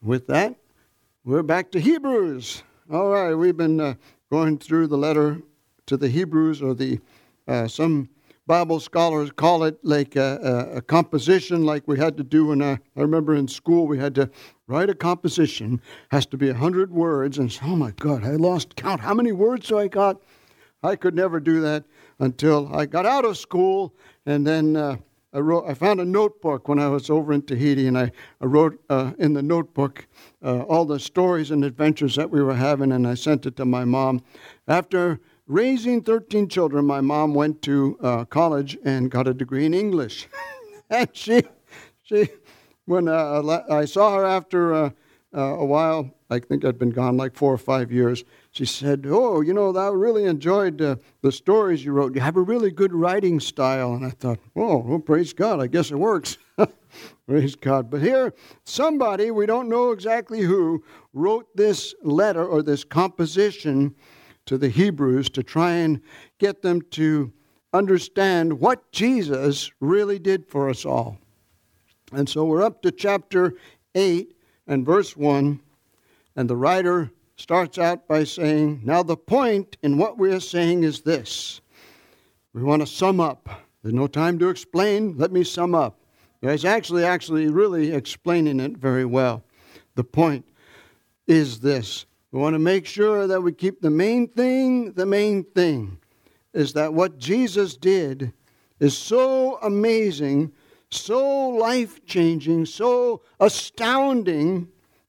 With that, we're back to Hebrews. All right, we've been uh, going through the letter to the Hebrews, or the uh, some Bible scholars call it like a, a, a, composition, like we had to do in a, I remember in school we had to write a composition. Has to be a hundred words, and oh my God, I lost count. How many words do I got? I could never do that until I got out of school, and then uh, I wrote. I found a notebook when I was over in Tahiti, and I, I wrote uh, in the notebook uh, all the stories and adventures that we were having, and I sent it to my mom. After raising 13 children, my mom went to uh, college and got a degree in English, and she, she, when uh, I saw her after uh, uh, a while, I think I'd been gone like four or five years she said, Oh, you know, I really enjoyed uh, the stories you wrote. You have a really good writing style. And I thought, Oh, well, praise God. I guess it works. praise God. But here, somebody, we don't know exactly who, wrote this letter or this composition to the Hebrews to try and get them to understand what Jesus really did for us all. And so we're up to chapter 8 and verse 1, and the writer starts out by saying, Now, the point in what we are saying is this. We want to sum up. There's no time to explain. Let me sum up. He's actually, actually, really explaining it very well. The point is this we want to make sure that we keep the main thing the main thing is that what Jesus did is so amazing, so life changing, so astounding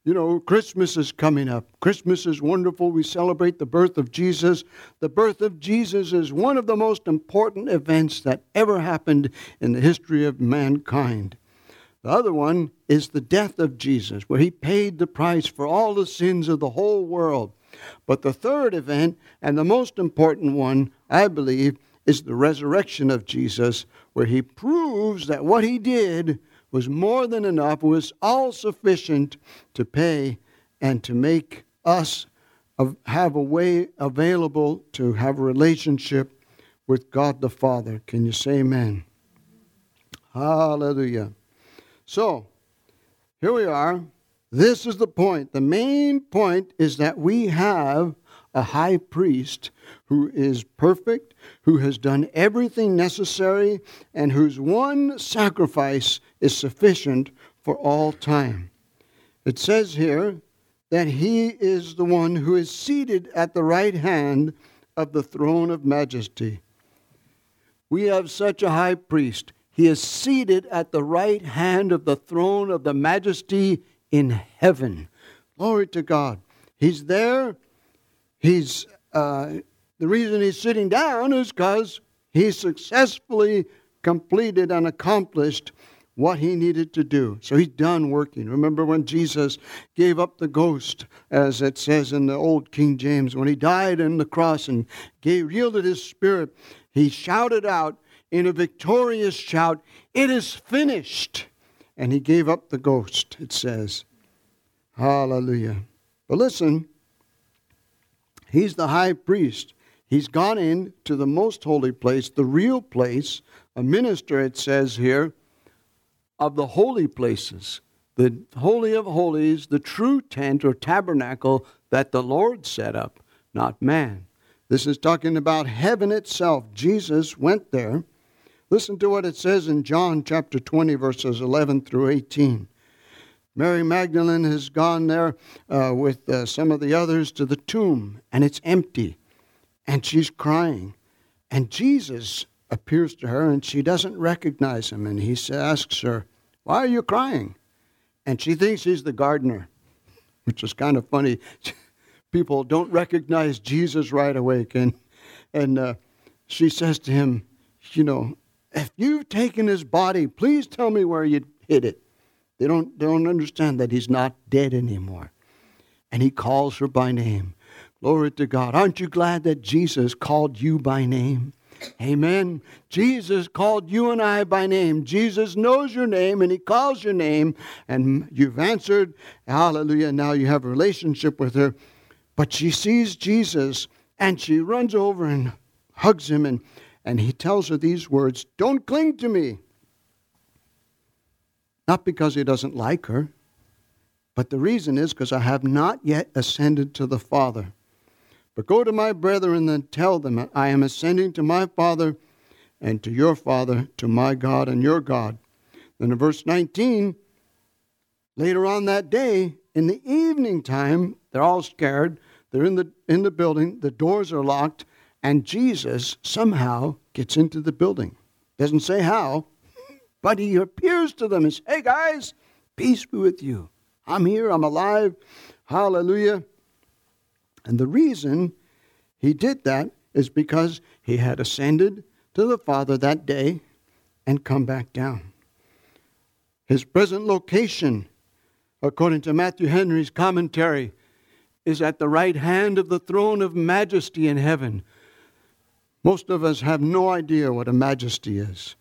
you know, Christmas is coming up. Christmas is wonderful. We celebrate the birth of Jesus. The birth of Jesus is one of the most important events that ever happened in the history of mankind. The other one is the death of Jesus, where he paid the price for all the sins of the whole world. But the third event, and the most important one, I believe, is the resurrection of Jesus, where he proves that what he did was more than enough, was all sufficient to pay and to make us have a way available to have a relationship with God the Father. Can you say amen? Hallelujah. So, here we are. This is the point. The main point is that we have a high priest who is perfect, who has done everything necessary, and whose one sacrifice is sufficient for all time. It says here that he is the one who is seated at the right hand of the throne of majesty. We have such a high priest. He is seated at the right hand of the throne of the majesty in heaven. Glory to God. He's there. He's uh, the reason he's sitting down is because he successfully completed and accomplished what he needed to do. So he's done working. Remember when Jesus gave up the ghost, as it says in the old King James, when he died on the cross and gave, yielded his spirit, he shouted out in a victorious shout, It is finished. And he gave up the ghost, it says. Hallelujah. But listen, he's the high priest. He's gone in to the most holy place, the real place, a minister, it says here, of the holy places, the Holy of Holies, the true tent or tabernacle that the Lord set up, not man. This is talking about heaven itself. Jesus went there. Listen to what it says in John chapter 20, verses 11 through 18. Mary Magdalene has gone there uh, with uh, some of the others to the tomb, and it's empty and she's crying. And Jesus appears to her and she doesn't recognize him. And he asks her, Why are you crying? And she thinks he's the gardener, which is kind of funny. People don't recognize Jesus right away. And, and uh, she says to him, You know, if you've taken his body, please tell me where you hid it. They don't, they don't understand that he's not dead anymore. And he calls her by name. Glory to God. Aren't you glad that Jesus called you by name? Amen. Jesus called you and I by name. Jesus knows your name and He calls your name, and you've answered. Hallelujah. Now you have a relationship with her. But she sees Jesus and she runs over and hugs him, and, and He tells her these words Don't cling to me. Not because He doesn't like her, But the reason is because I have not yet ascended to the Father. But go to my brethren and tell them, I am ascending to my Father and to your Father, to my God and your God. Then in verse 19, later on that day, in the evening time, they're all scared. They're in the, in the building, the doors are locked, and Jesus somehow gets into the building. Doesn't say how, but he appears to them and says, Hey guys, peace be with you. I'm here, I'm alive. Hallelujah. And the reason he did that is because he had ascended to the Father that day and come back down. His present location, according to Matthew Henry's commentary, is at the right hand of the throne of majesty in heaven. Most of us have no idea what a majesty is.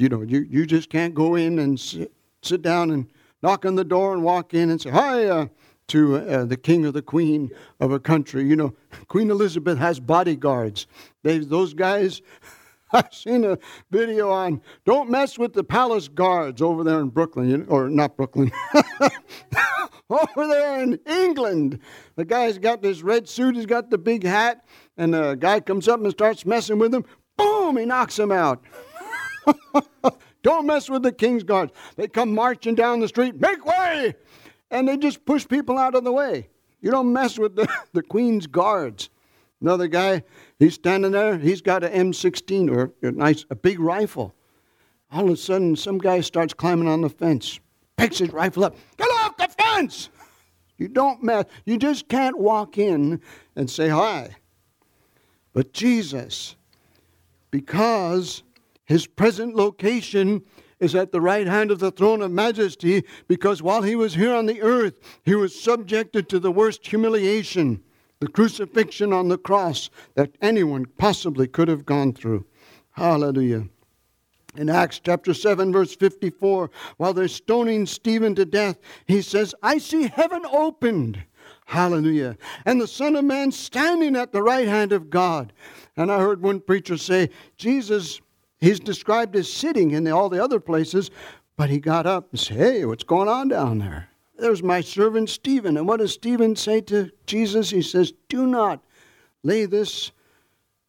You know, you, you just can't go in and sit, sit down and knock on the door and walk in and say, Hi, uh, to uh, the king or the queen of a country. You know, Queen Elizabeth has bodyguards. They, those guys, I've seen a video on don't mess with the palace guards over there in Brooklyn, or not Brooklyn, over there in England. The guy's got this red suit, he's got the big hat, and the guy comes up and starts messing with him. Boom, he knocks him out. don't mess with the king's guards. They come marching down the street, make way! and they just push people out of the way. You don't mess with the, the Queen's guards. Another guy, he's standing there, he's got an M16 or a nice a big rifle. All of a sudden, some guy starts climbing on the fence, picks his rifle up, get off the fence! You don't mess, you just can't walk in and say hi. But Jesus, because his present location is at the right hand of the throne of majesty because while he was here on the earth, he was subjected to the worst humiliation, the crucifixion on the cross that anyone possibly could have gone through. Hallelujah. In Acts chapter 7, verse 54, while they're stoning Stephen to death, he says, I see heaven opened. Hallelujah. And the Son of Man standing at the right hand of God. And I heard one preacher say, Jesus He's described as sitting in all the other places, but he got up and said, Hey, what's going on down there? There's my servant Stephen. And what does Stephen say to Jesus? He says, Do not lay this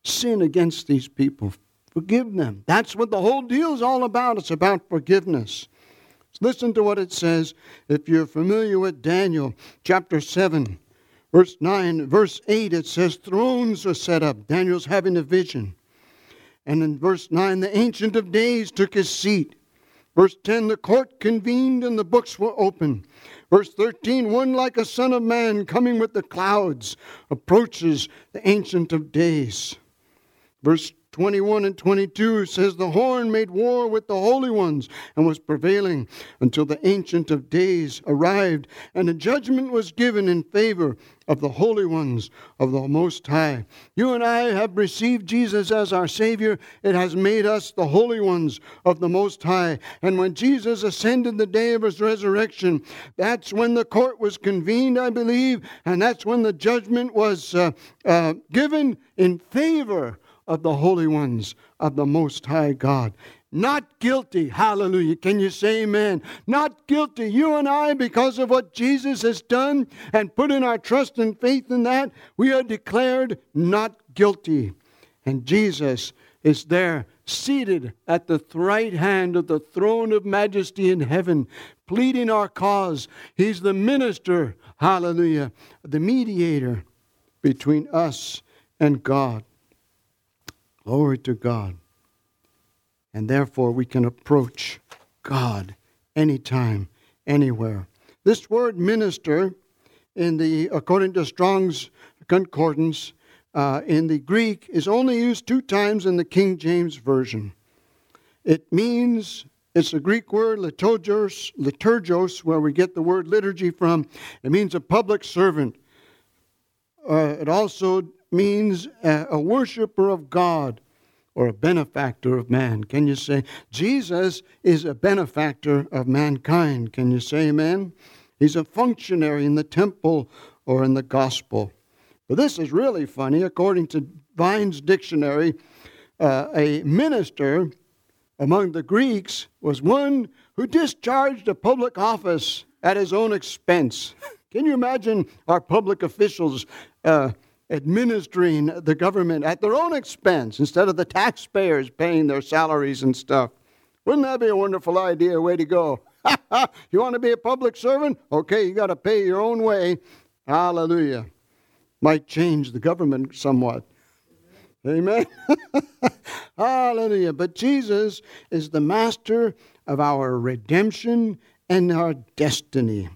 sin against these people. Forgive them. That's what the whole deal is all about. It's about forgiveness. Listen to what it says if you're familiar with Daniel chapter 7, verse 9, verse 8, it says, Thrones are set up. Daniel's having a vision. And in verse 9, the Ancient of Days took his seat. Verse 10, the court convened and the books were open. Verse 13, one like a son of man coming with the clouds approaches the Ancient of Days. Verse 21 and 22 says, The horn made war with the holy ones and was prevailing until the Ancient of Days arrived, and a judgment was given in favor of the holy ones of the Most High. You and I have received Jesus as our Savior. It has made us the holy ones of the Most High. And when Jesus ascended the day of his resurrection, that's when the court was convened, I believe, and that's when the judgment was uh, uh, given in favor of the holy ones of the Most High God. Not guilty. Hallelujah. Can you say amen? Not guilty. You and I, because of what Jesus has done and put in our trust and faith in that, we are declared not guilty. And Jesus is there, seated at the right hand of the throne of majesty in heaven, pleading our cause. He's the minister, hallelujah, the mediator between us and God. Glory to God. And therefore, we can approach God anytime, anywhere. This word minister, in the according to Strong's concordance, uh, in the Greek, is only used two times in the King James Version. It means it's a Greek word, liturgos, liturgos, where we get the word liturgy from. It means a public servant. Uh, it also means a, a worshiper of God or a benefactor of man. Can you say, Jesus is a benefactor of mankind? Can you say amen? He's a functionary in the temple or in the gospel. But this is really funny. According to Vine's dictionary, uh, a minister among the Greeks was one who discharged a public office at his own expense. Can you imagine our public officials uh, administering the government at their own expense instead of the taxpayers paying their salaries and stuff? Wouldn't that be a wonderful idea? Way to go. you want to be a public servant? Okay, you got to pay your own way. Hallelujah. Might change the government somewhat. Amen. Hallelujah. But Jesus is the master of our redemption and our destiny.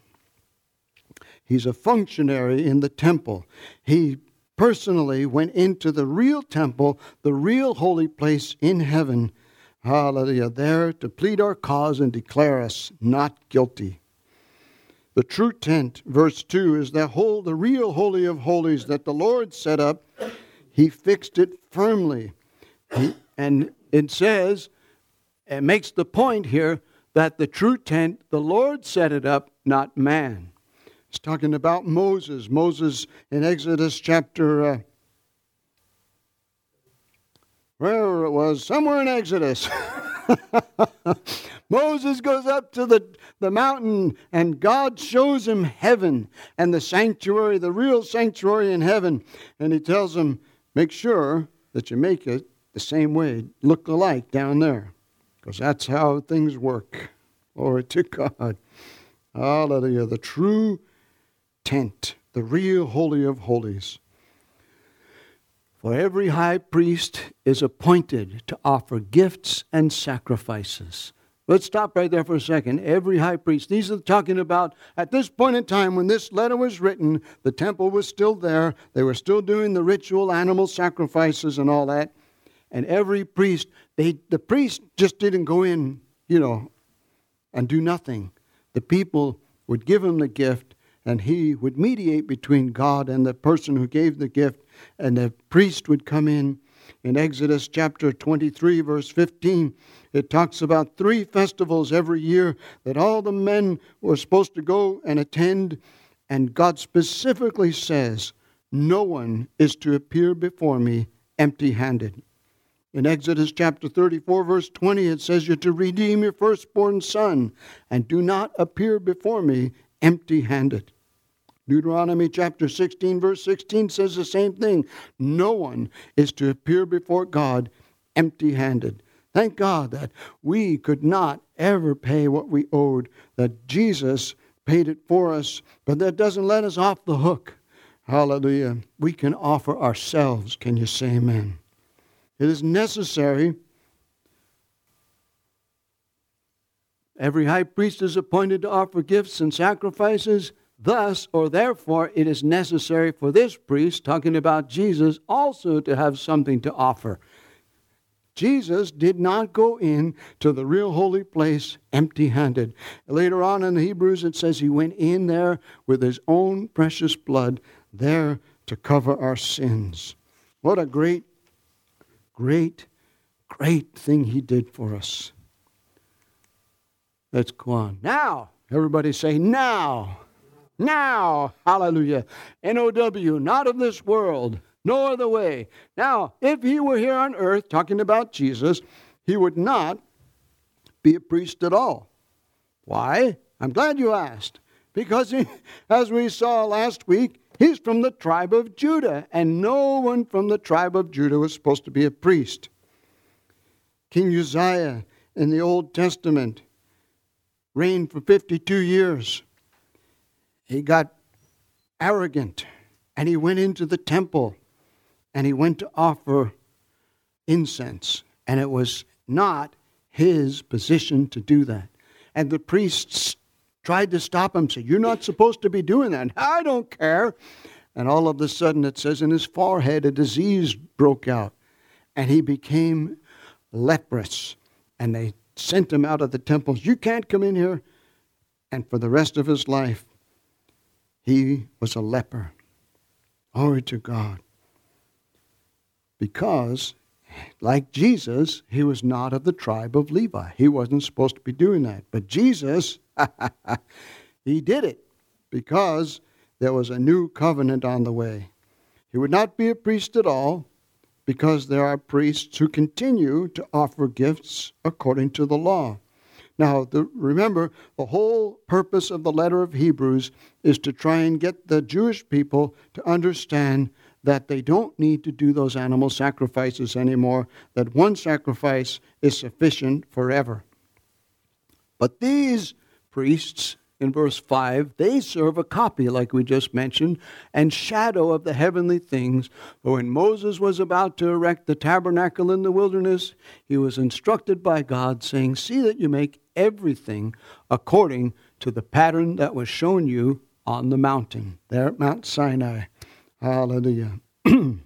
He's a functionary in the temple. He personally went into the real temple, the real holy place in heaven. Hallelujah. There to plead our cause and declare us not guilty. The true tent, verse 2, is the whole, the real holy of holies that the Lord set up. He fixed it firmly. He, and it says, it makes the point here that the true tent, the Lord set it up, not man. It's talking about Moses. Moses in Exodus chapter, uh, where it was, somewhere in Exodus. Moses goes up to the, the mountain and God shows him heaven and the sanctuary, the real sanctuary in heaven. And he tells him, make sure that you make it the same way, look alike down there. Because that's how things work. Glory to God. Hallelujah. The true tent, the real Holy of Holies. For every high priest is appointed to offer gifts and sacrifices. Let's stop right there for a second. Every high priest, these are talking about at this point in time when this letter was written, the temple was still there. They were still doing the ritual animal sacrifices and all that. And every priest, they, the priest just didn't go in, you know, and do nothing. The people would give him the gift and he would mediate between God and the person who gave the gift, and the priest would come in. In Exodus chapter 23, verse 15, it talks about three festivals every year that all the men were supposed to go and attend, and God specifically says, No one is to appear before me empty handed. In Exodus chapter 34, verse 20, it says, You're to redeem your firstborn son, and do not appear before me empty handed. Deuteronomy chapter 16, verse 16 says the same thing. No one is to appear before God empty handed. Thank God that we could not ever pay what we owed, that Jesus paid it for us, but that doesn't let us off the hook. Hallelujah. We can offer ourselves. Can you say amen? It is necessary. Every high priest is appointed to offer gifts and sacrifices. Thus, or therefore, it is necessary for this priest, talking about Jesus, also to have something to offer. Jesus did not go in to the real holy place empty handed. Later on in the Hebrews, it says he went in there with his own precious blood, there to cover our sins. What a great, great, great thing he did for us. Let's go on. Now, everybody say, now. Now, hallelujah. N O W, not of this world, no other way. Now, if he were here on earth talking about Jesus, he would not be a priest at all. Why? I'm glad you asked. Because, he, as we saw last week, he's from the tribe of Judah, and no one from the tribe of Judah was supposed to be a priest. King Uzziah in the Old Testament reigned for 52 years he got arrogant and he went into the temple and he went to offer incense. And it was not his position to do that. And the priests tried to stop him, said, You're not supposed to be doing that. I don't care. And all of a sudden, it says in his forehead, a disease broke out. And he became leprous. And they sent him out of the temples. You can't come in here. And for the rest of his life, he was a leper. Glory to God. Because, like Jesus, he was not of the tribe of Levi. He wasn't supposed to be doing that. But Jesus, he did it because there was a new covenant on the way. He would not be a priest at all because there are priests who continue to offer gifts according to the law. Now, the, remember, the whole purpose of the letter of Hebrews is to try and get the Jewish people to understand that they don't need to do those animal sacrifices anymore, that one sacrifice is sufficient forever. But these priests in verse 5, they serve a copy, like we just mentioned, and shadow of the heavenly things. For when Moses was about to erect the tabernacle in the wilderness, he was instructed by God, saying, See that you make everything according to the pattern that was shown you on the mountain, there at Mount Sinai. Hallelujah.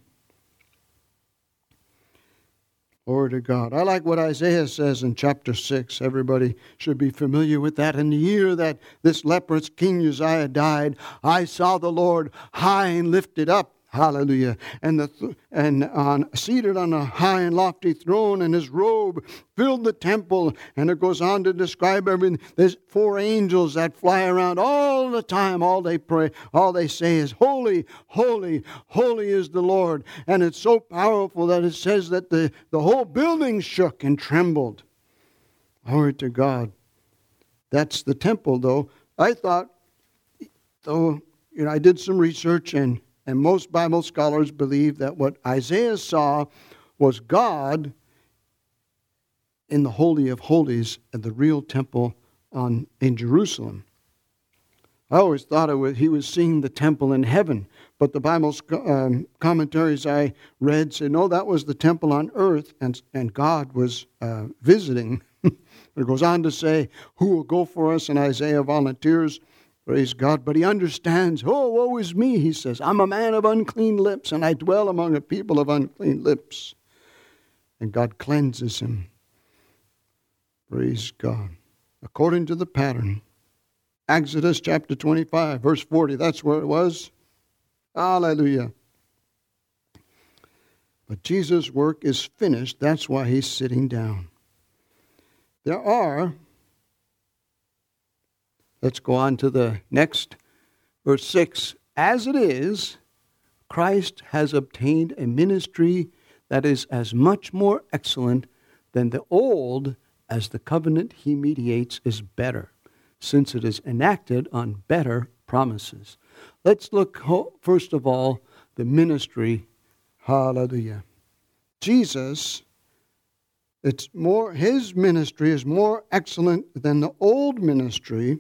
Glory to God. I like what Isaiah says in chapter 6. Everybody should be familiar with that. In the year that this leprous King Uzziah died, I saw the Lord high and lifted up Hallelujah. And, the, and on, seated on a high and lofty throne, and his robe filled the temple. And it goes on to describe everything. There's four angels that fly around all the time. All they pray, all they say is, Holy, holy, holy is the Lord. And it's so powerful that it says that the, the whole building shook and trembled. Glory to God. That's the temple, though. I thought, though, you know, I did some research and and most Bible scholars believe that what Isaiah saw was God in the Holy of Holies at the real temple on, in Jerusalem. I always thought it was, he was seeing the temple in heaven, but the Bible um, commentaries I read say, no, that was the temple on earth, and, and God was uh, visiting. it goes on to say, Who will go for us? And Isaiah volunteers Praise God. But he understands, oh, woe is me, he says. I'm a man of unclean lips, and I dwell among a people of unclean lips. And God cleanses him. Praise God. According to the pattern. Exodus chapter 25, verse 40. That's where it was. Hallelujah. But Jesus' work is finished. That's why he's sitting down. There are Let's go on to the next verse 6. As it is, Christ has obtained a ministry that is as much more excellent than the old as the covenant he mediates is better, since it is enacted on better promises. Let's look first of all the ministry. Hallelujah. Jesus it's more his ministry is more excellent than the old ministry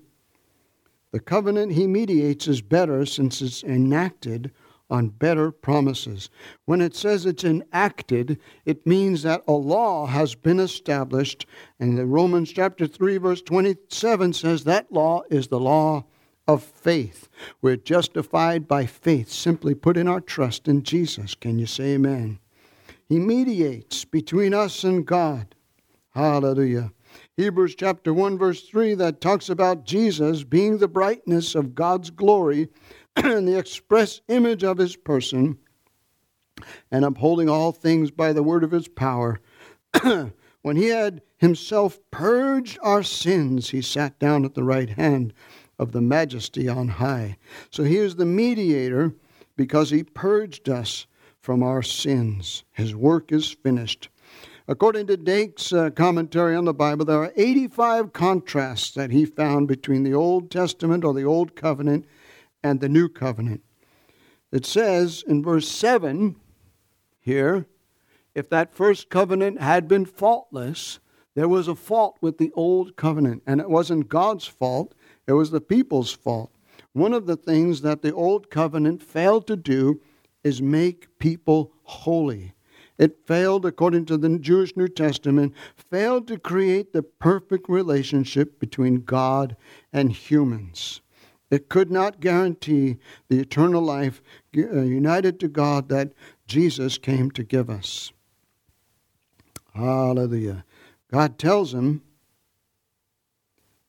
the covenant he mediates is better since it's enacted on better promises. When it says it's enacted, it means that a law has been established. And the Romans chapter 3 verse 27 says that law is the law of faith. We're justified by faith, simply putting our trust in Jesus. Can you say amen? He mediates between us and God. Hallelujah. Hebrews chapter 1, verse 3, that talks about Jesus being the brightness of God's glory and the express image of his person, and upholding all things by the word of his power. when he had himself purged our sins, he sat down at the right hand of the majesty on high. So he is the mediator because he purged us from our sins. His work is finished. According to Dake's uh, commentary on the Bible, there are 85 contrasts that he found between the Old Testament or the Old Covenant and the New Covenant. It says in verse 7 here if that first covenant had been faultless, there was a fault with the Old Covenant, and it wasn't God's fault, it was the people's fault. One of the things that the Old Covenant failed to do is make people holy. It failed, according to the Jewish New Testament, failed to create the perfect relationship between God and humans. It could not guarantee the eternal life uh, united to God that Jesus came to give us. Hallelujah. God tells him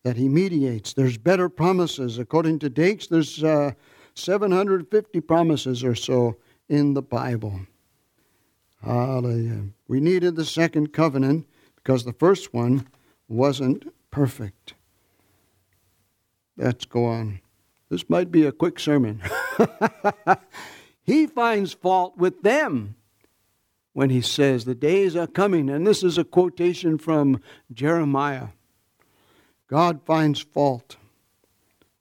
that he mediates. There's better promises. According to Dake's, there's uh, 750 promises or so in the Bible. Hallelujah. We needed the second covenant because the first one wasn't perfect. Let's go on. This might be a quick sermon. he finds fault with them when he says, The days are coming. And this is a quotation from Jeremiah. God finds fault.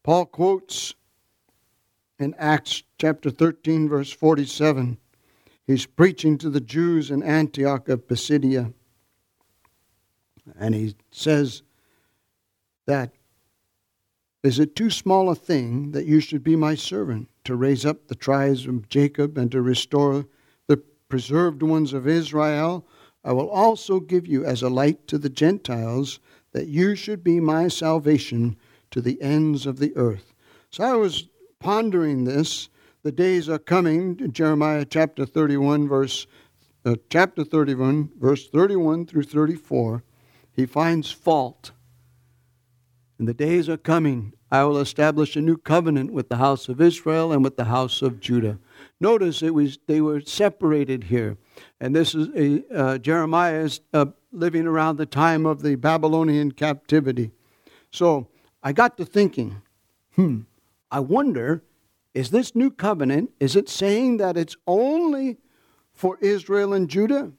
Paul quotes in Acts chapter 13, verse 47. He's preaching to the Jews in Antioch of Pisidia. And he says that, Is it too small a thing that you should be my servant to raise up the tribes of Jacob and to restore the preserved ones of Israel? I will also give you as a light to the Gentiles, that you should be my salvation to the ends of the earth. So I was pondering this. The days are coming, Jeremiah chapter 31, verse uh, chapter 31, verse 31 through 34. He finds fault. And the days are coming. I will establish a new covenant with the house of Israel and with the house of Judah. Notice it was they were separated here, and this is a, uh, Jeremiah is uh, living around the time of the Babylonian captivity. So I got to thinking, hmm, I wonder, is this new covenant, is it saying that it's only for Israel and Judah?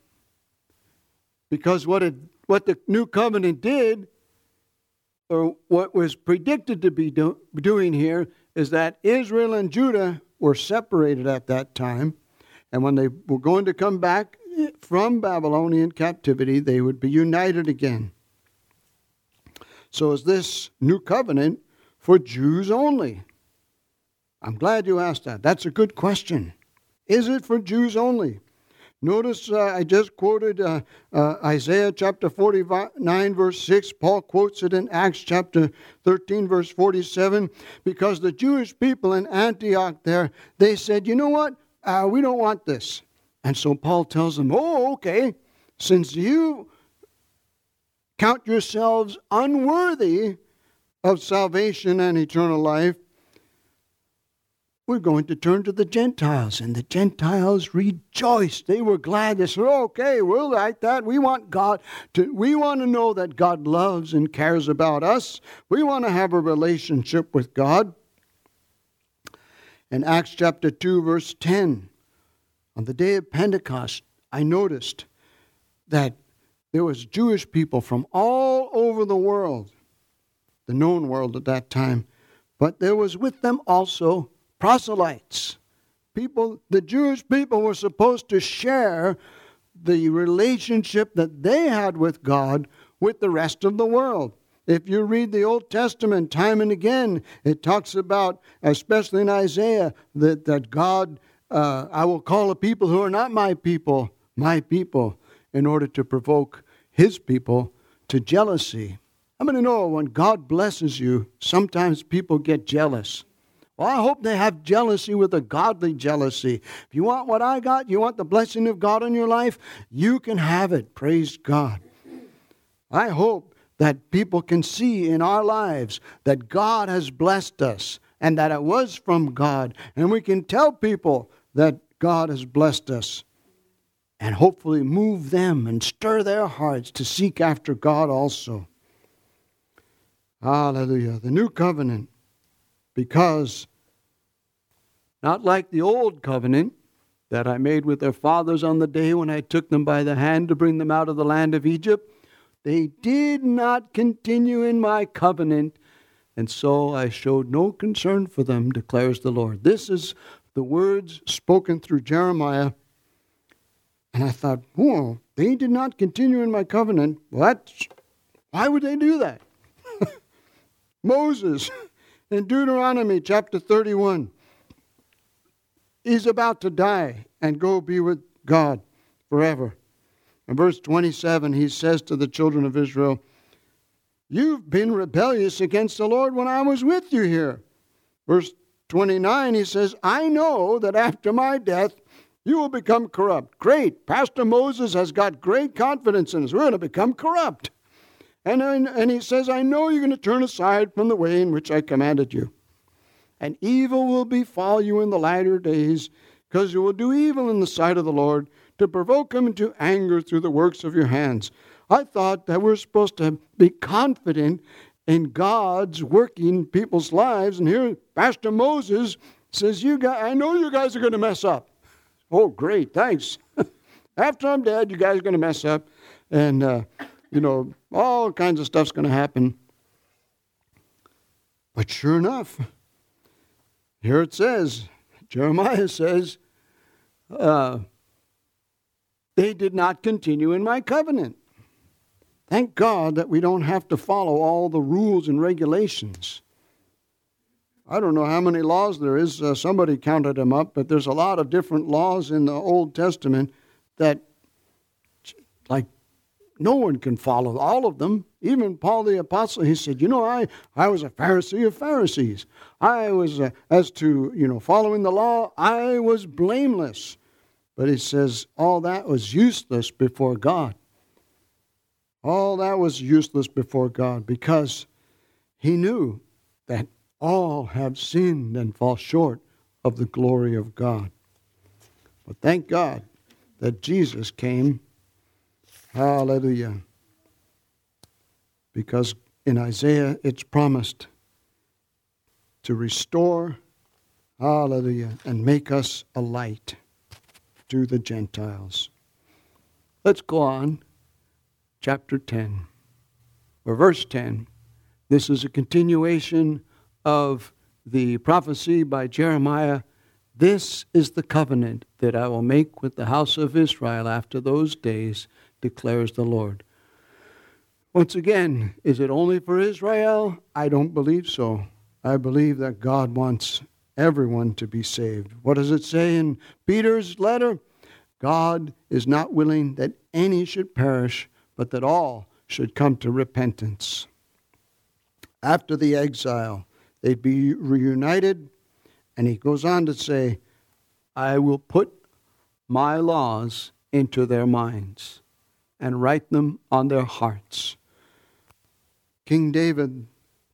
Because what, it, what the new covenant did, or what was predicted to be do, doing here, is that Israel and Judah were separated at that time. And when they were going to come back from Babylonian captivity, they would be united again. So, is this new covenant for Jews only? I'm glad you asked that. That's a good question. Is it for Jews only? Notice uh, I just quoted uh, uh, Isaiah chapter 49, verse 6. Paul quotes it in Acts chapter 13, verse 47, because the Jewish people in Antioch there, they said, you know what? Uh, we don't want this. And so Paul tells them, oh, okay, since you count yourselves unworthy of salvation and eternal life, we're going to turn to the Gentiles. And the Gentiles rejoiced. They were glad. They said, okay, we'll like that. We want God to, we want to know that God loves and cares about us. We want to have a relationship with God. In Acts chapter 2, verse 10, on the day of Pentecost, I noticed that there was Jewish people from all over the world, the known world at that time, but there was with them also proselytes. People, the Jewish people were supposed to share the relationship that they had with God with the rest of the world. If you read the Old Testament time and again, it talks about, especially in Isaiah, that, that God, uh, I will call a people who are not my people, my people, in order to provoke his people to jealousy. I'm going to know when God blesses you, sometimes people get jealous. Well, I hope they have jealousy with a godly jealousy. If you want what I got, you want the blessing of God in your life, you can have it. Praise God. I hope that people can see in our lives that God has blessed us and that it was from God. And we can tell people that God has blessed us and hopefully move them and stir their hearts to seek after God also. Hallelujah. The new covenant, because not like the old covenant that I made with their fathers on the day when I took them by the hand to bring them out of the land of Egypt. They did not continue in my covenant, and so I showed no concern for them, declares the Lord. This is the words spoken through Jeremiah. And I thought, whoa, they did not continue in my covenant. What? Why would they do that? Moses in Deuteronomy chapter 31 He's about to die and go be with God forever. In verse 27, he says to the children of Israel, You've been rebellious against the Lord when I was with you here. Verse 29, he says, I know that after my death, you will become corrupt. Great. Pastor Moses has got great confidence in us. We're going to become corrupt. And, and he says, I know you're going to turn aside from the way in which I commanded you and evil will befall you in the latter days, because you will do evil in the sight of the Lord, to provoke him into anger through the works of your hands. I thought that we're supposed to be confident in God's working people's lives, and here Pastor Moses says, "You guys, I know you guys are going to mess up." Oh, great, thanks. After I'm dead, you guys are going to mess up, and uh, you know all kinds of stuff's going to happen. But sure enough, here it says, Jeremiah says, uh, they did not continue in my covenant. Thank God that we don't have to follow all the rules and regulations. I don't know how many laws there is. Uh, somebody counted them up, but there's a lot of different laws in the Old Testament that, no one can follow all of them. Even Paul the Apostle, he said, You know, I, I was a Pharisee of Pharisees. I was, uh, as to, you know, following the law, I was blameless. But he says, All that was useless before God. All that was useless before God because he knew that all have sinned and fall short of the glory of God. But thank God that Jesus came. Hallelujah. Because in Isaiah it's promised to restore, hallelujah, and make us a light to the Gentiles. Let's go on chapter 10, or verse 10. This is a continuation of the prophecy by Jeremiah. This is the covenant that I will make with the house of Israel after those days, declares the Lord. Once again, is it only for Israel? I don't believe so. I believe that God wants everyone to be saved. What does it say in Peter's letter? God is not willing that any should perish, but that all should come to repentance. After the exile, they'd be reunited, and he goes on to say, I will put my laws into their minds and write them on their hearts. King David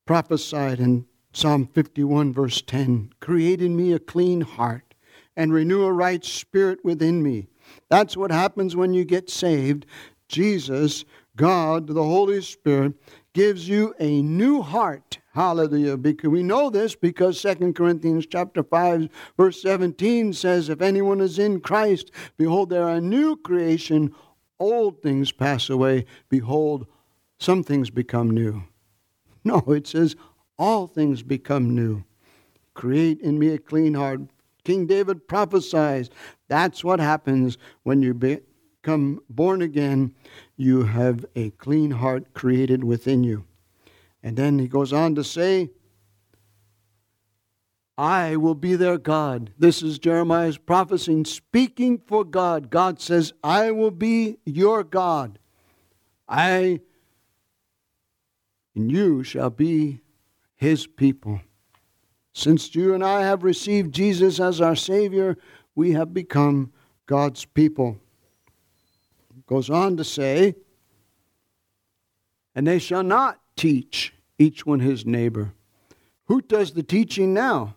prophesied in Psalm 51, verse 10 Create in me a clean heart and renew a right spirit within me. That's what happens when you get saved. Jesus, God, the Holy Spirit, gives you a new heart. Hallelujah. Because we know this because 2 Corinthians chapter 5, verse 17 says, If anyone is in Christ, behold, they are a new creation. Old things pass away. Behold, some things become new. No, it says, all things become new. Create in me a clean heart. King David prophesies. That's what happens when you become born again you have a clean heart created within you. And then he goes on to say, I will be their God. This is Jeremiah's prophecy, speaking for God. God says, I will be your God. I and you shall be his people. Since you and I have received Jesus as our Savior, we have become God's people goes on to say, and they shall not teach each one his neighbor. Who does the teaching now?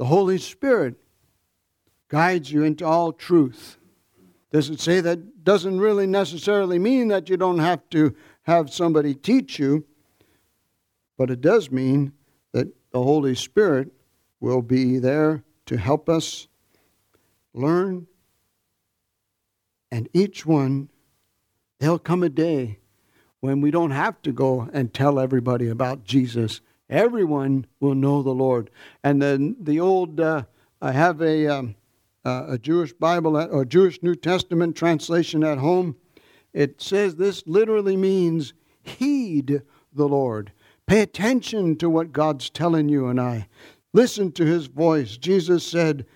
The Holy Spirit guides you into all truth. Does it say that doesn't really necessarily mean that you don't have to have somebody teach you, but it does mean that the Holy Spirit will be there to help us learn and each one, there'll come a day when we don't have to go and tell everybody about Jesus. Everyone will know the Lord. And then the old, uh, I have a, um, uh, a Jewish Bible at, or Jewish New Testament translation at home. It says this literally means heed the Lord. Pay attention to what God's telling you and I. Listen to his voice. Jesus said,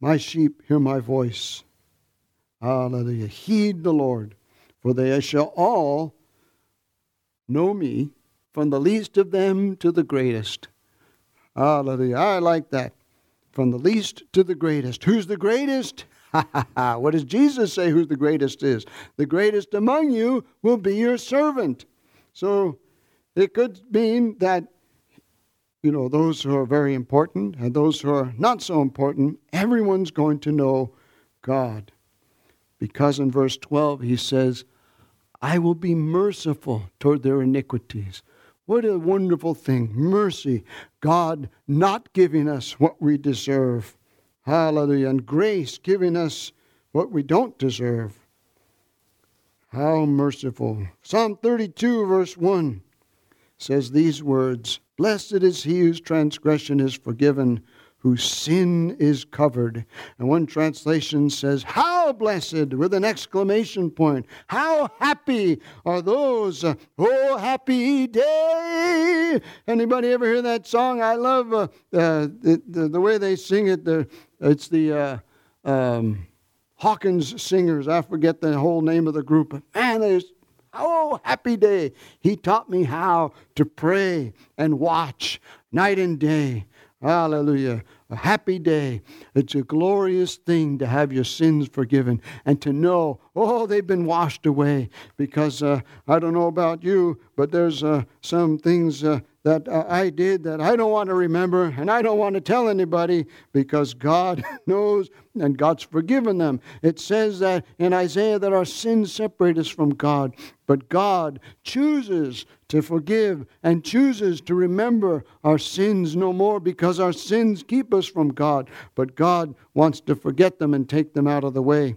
My sheep hear my voice. Hallelujah. Heed the Lord, for they shall all know me, from the least of them to the greatest. Hallelujah. I like that. From the least to the greatest. Who's the greatest? what does Jesus say who the greatest is? The greatest among you will be your servant. So it could mean that, you know, those who are very important and those who are not so important, everyone's going to know God. Because in verse 12 he says, I will be merciful toward their iniquities. What a wonderful thing. Mercy. God not giving us what we deserve. Hallelujah. And grace giving us what we don't deserve. How merciful. Psalm 32, verse 1 says these words Blessed is he whose transgression is forgiven, whose sin is covered. And one translation says, How blessed, with an exclamation point. How happy are those, oh, happy day. Anybody ever hear that song? I love uh, uh, the, the, the, way they sing it. The, it's the uh, um, Hawkins Singers. I forget the whole name of the group. Man, there's Oh, happy day. He taught me how to pray and watch night and day. Hallelujah. A happy day. It's a glorious thing to have your sins forgiven and to know, oh, they've been washed away. Because uh, I don't know about you, but there's uh, some things uh, that uh, I did that I don't want to remember and I don't want to tell anybody because God knows and God's forgiven them. It says that in Isaiah that our sins separate us from God, but God chooses to forgive and chooses to remember our sins no more because our sins keep us from God, but God wants to forget them and take them out of the way.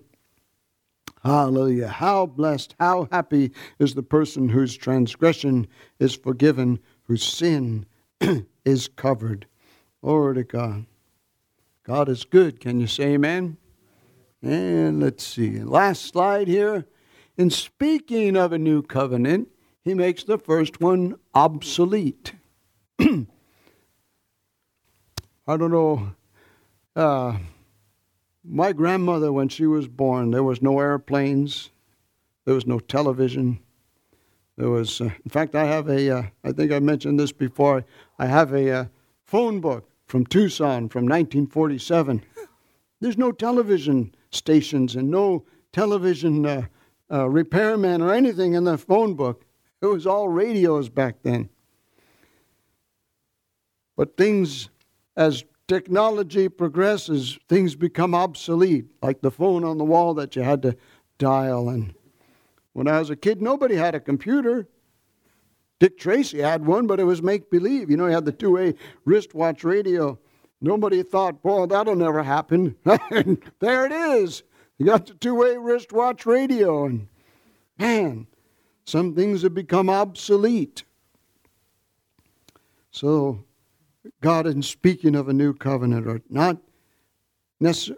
Hallelujah. How blessed, how happy is the person whose transgression is forgiven whose sin is covered. Glory to God. God is good. Can you say amen? And let's see. Last slide here. In speaking of a new covenant, he makes the first one obsolete. I don't know. Uh, my grandmother, when she was born, there was no airplanes, there was no television, there was, uh, in fact, I have a. Uh, I think I mentioned this before. I have a uh, phone book from Tucson from 1947. There's no television stations and no television uh, uh, repairman or anything in the phone book. It was all radios back then. But things, as technology progresses, things become obsolete, like the phone on the wall that you had to dial and when I was a kid, nobody had a computer. Dick Tracy had one, but it was make believe. You know, he had the two way wristwatch radio. Nobody thought, boy, that'll never happen. And there it is. You got the two way wristwatch radio. And man, some things have become obsolete. So, God, in speaking of a new covenant, or not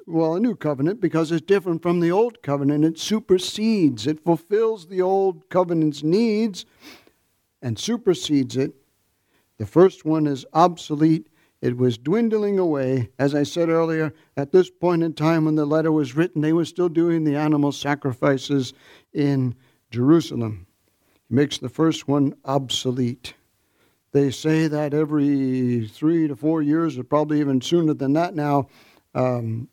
well, a new covenant because it's different from the old covenant. It supersedes, it fulfills the old covenant's needs and supersedes it. The first one is obsolete. It was dwindling away. As I said earlier, at this point in time when the letter was written, they were still doing the animal sacrifices in Jerusalem. Makes the first one obsolete. They say that every three to four years, or probably even sooner than that now, um,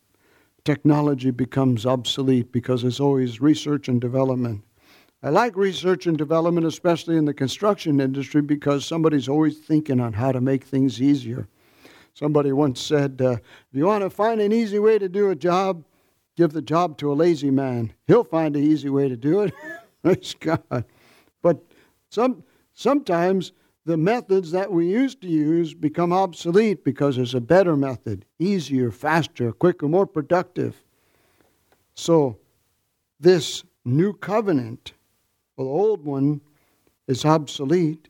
technology becomes obsolete because there's always research and development. I like research and development, especially in the construction industry, because somebody's always thinking on how to make things easier. Somebody once said, uh, if you want to find an easy way to do a job, give the job to a lazy man. He'll find an easy way to do it. Praise God. Some, sometimes the methods that we used to use become obsolete because there's a better method, easier, faster, quicker, more productive. So, this new covenant, well, the old one, is obsolete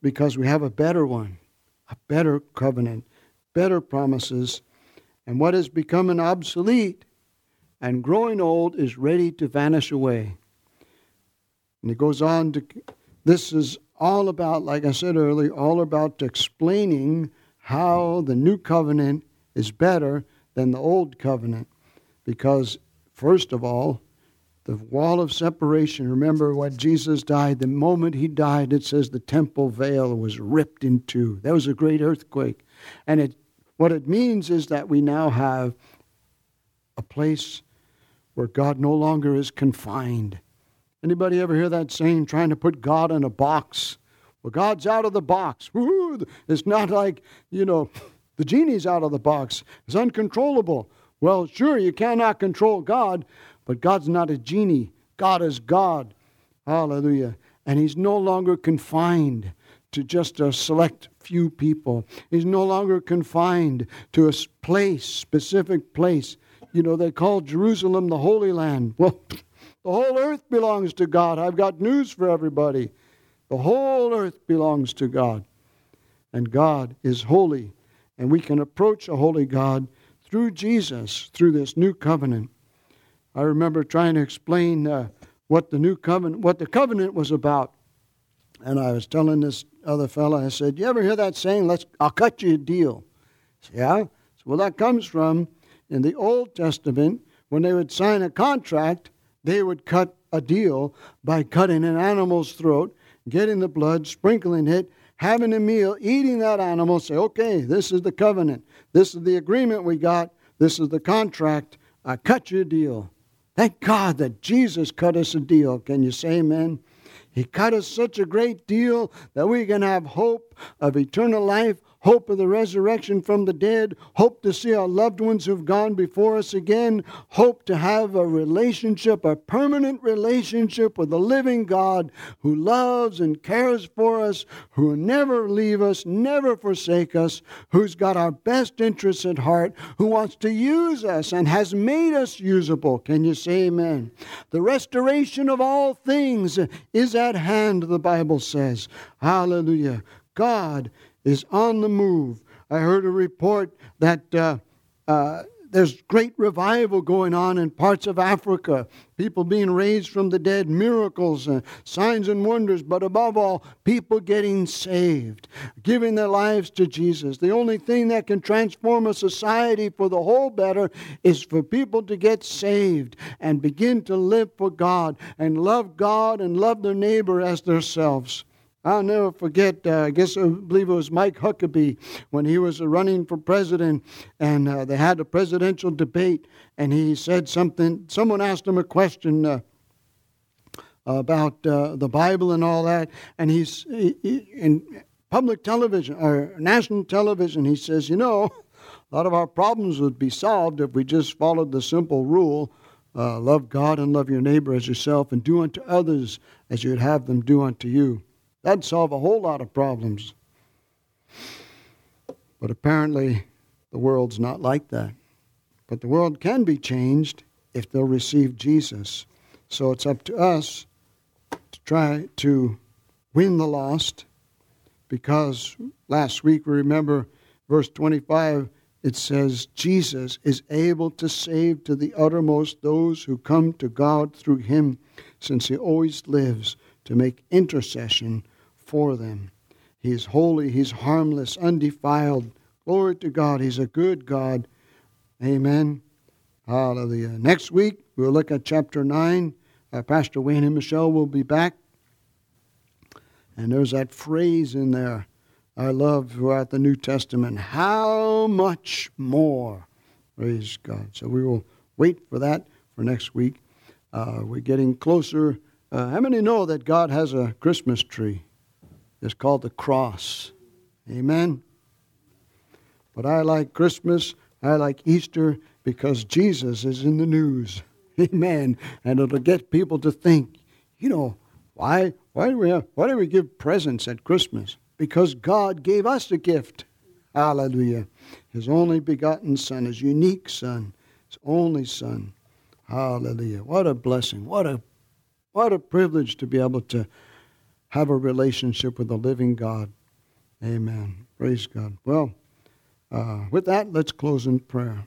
because we have a better one, a better covenant, better promises. And what has become an obsolete and growing old is ready to vanish away. And he goes on to, this is all about, like I said earlier, all about explaining how the new covenant is better than the old covenant. Because, first of all, the wall of separation, remember when Jesus died, the moment he died, it says the temple veil was ripped in two. That was a great earthquake. And it, what it means is that we now have a place where God no longer is confined Anybody ever hear that saying, trying to put God in a box? Well, God's out of the box. Woo-hoo. It's not like, you know, the genie's out of the box. It's uncontrollable. Well, sure, you cannot control God, but God's not a genie. God is God. Hallelujah. And He's no longer confined to just a select few people. He's no longer confined to a place, specific place. You know, they call Jerusalem the Holy Land. Well, the whole earth belongs to God. I've got news for everybody. The whole earth belongs to God. And God is holy. And we can approach a holy God through Jesus, through this new covenant. I remember trying to explain uh, what the new covenant, what the covenant was about. And I was telling this other fellow, I said, "You ever hear that saying? Let's, I'll cut you a deal." Said, yeah. So, well, that comes from in the Old Testament when they would sign a contract, they would cut a deal by cutting an animal's throat, getting the blood, sprinkling it, having a meal, eating that animal. Say, "Okay, this is the covenant. This is the agreement we got. This is the contract. I cut you a deal." Thank God that Jesus cut us a deal. Can you say amen? He cut us such a great deal that we can have hope of eternal life hope of the resurrection from the dead, hope to see our loved ones who've gone before us again, hope to have a relationship, a permanent relationship with the living God who loves and cares for us, who will never leave us, never forsake us, who's got our best interests at heart, who wants to use us and has made us usable. Can you say amen? The restoration of all things is at hand, the Bible says. Hallelujah. God is on the move. I heard a report that uh, uh, there's great revival going on in parts of Africa. People being raised from the dead, miracles, uh, signs and wonders, but above all, people getting saved, giving their lives to Jesus. The only thing that can transform a society for the whole better is for people to get saved and begin to live for God and love God and love their neighbor as themselves. I'll never forget, uh, I guess I believe it was Mike Huckabee when he was running for president and uh, they had a presidential debate and he said something, someone asked him a question uh, about uh, the Bible and all that, and he's he, he, in public television or national television, he says, you know, a lot of our problems would be solved if we just followed the simple rule uh, love God and love your neighbor as yourself, and do unto others as you'd have them do unto you. That'd solve a whole lot of problems. But apparently, the world's not like that. But the world can be changed if they'll receive Jesus. So it's up to us to try to win the lost because last week we remember verse 25 it says Jesus is able to save to the uttermost those who come to God through him since he always lives to make intercession for them. He's holy, He's harmless, undefiled. Glory to God. He's a good God. Amen. Hallelujah. Next week, we'll look at chapter 9. Uh, Pastor Wayne and Michelle will be back. And there's that phrase in there I love throughout the New Testament how much more? Praise God. So we will wait for that for next week. Uh, we're getting closer. Uh, how many know that God has a Christmas tree? Is called the cross. Amen. But I like Christmas, I like Easter because Jesus is in the news. Amen. And it'll get people to think, you know, why why do we have, why do we give presents at Christmas? Because God gave us a gift. Hallelujah. His only begotten son, his unique son, his only son. Hallelujah. What a blessing. What a what a privilege to be able to have a relationship with the living God. Amen. Praise God. Well, uh, with that, let's close in prayer.